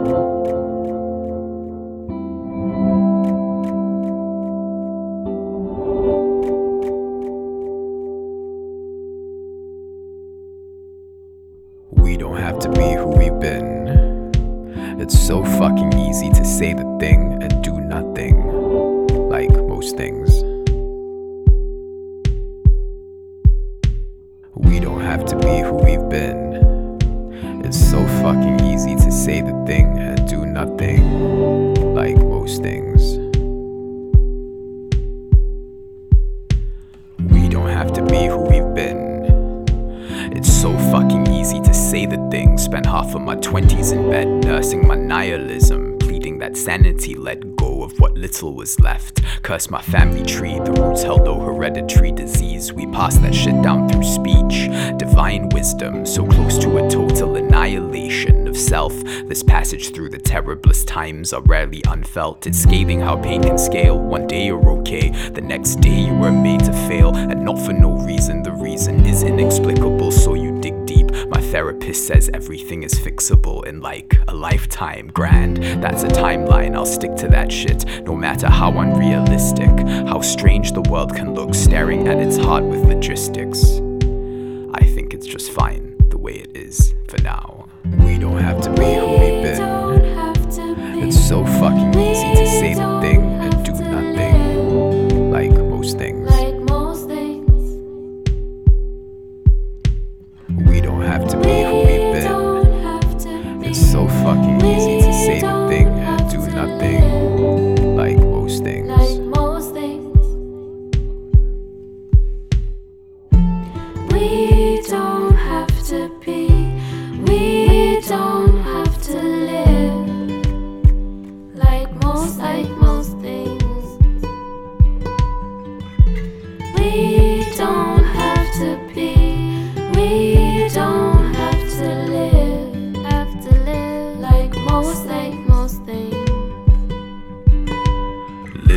We don't have to be who we've been. It's so fucking easy to say the thing and do nothing. Like most things. We don't have to be who we've been. It's so fucking easy to say the don't have to be who we've been. It's so fucking easy to say the thing. Spent half of my 20s in bed nursing my nihilism, pleading that sanity let go of what little was left. Curse my family tree, the roots held no hereditary disease. We pass that shit down through speech. Divine wisdom, so close to a total annihilation of self. This passage through the terriblest times are rarely unfelt. It's scathing how pain can scale. One day you're okay, the next day you were made to fail, and not for no therapist says everything is fixable in like a lifetime. Grand, that's a timeline, I'll stick to that shit. No matter how unrealistic, how strange the world can look, staring at its heart with logistics. I think it's just fine the way it is for now. We don't have to be who we've been. It's so fucking easy to say the we don't have to be. We don't have to live. Like most, like most things, we don't have to be. We don't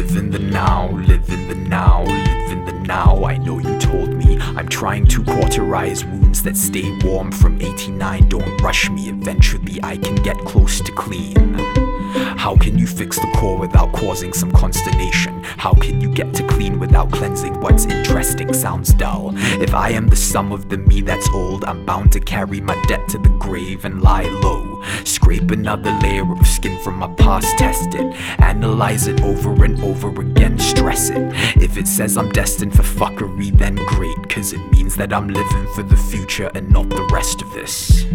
Live in the now, live in the now, live in the now. I know you told me I'm trying to cauterize wounds that stay warm from 89. Don't rush me, eventually I can get close to clean. How can you fix the core without causing some consternation? How can you get to clean without cleansing what's interesting? Sounds dull. If I am the sum of the me that's old, I'm bound to carry my debt to the grave and lie low. Scrape another layer of skin from my past, test it, analyze it over and over again, stress it. If it says I'm destined for fuckery, then great, cause it means that I'm living for the future and not the rest of this.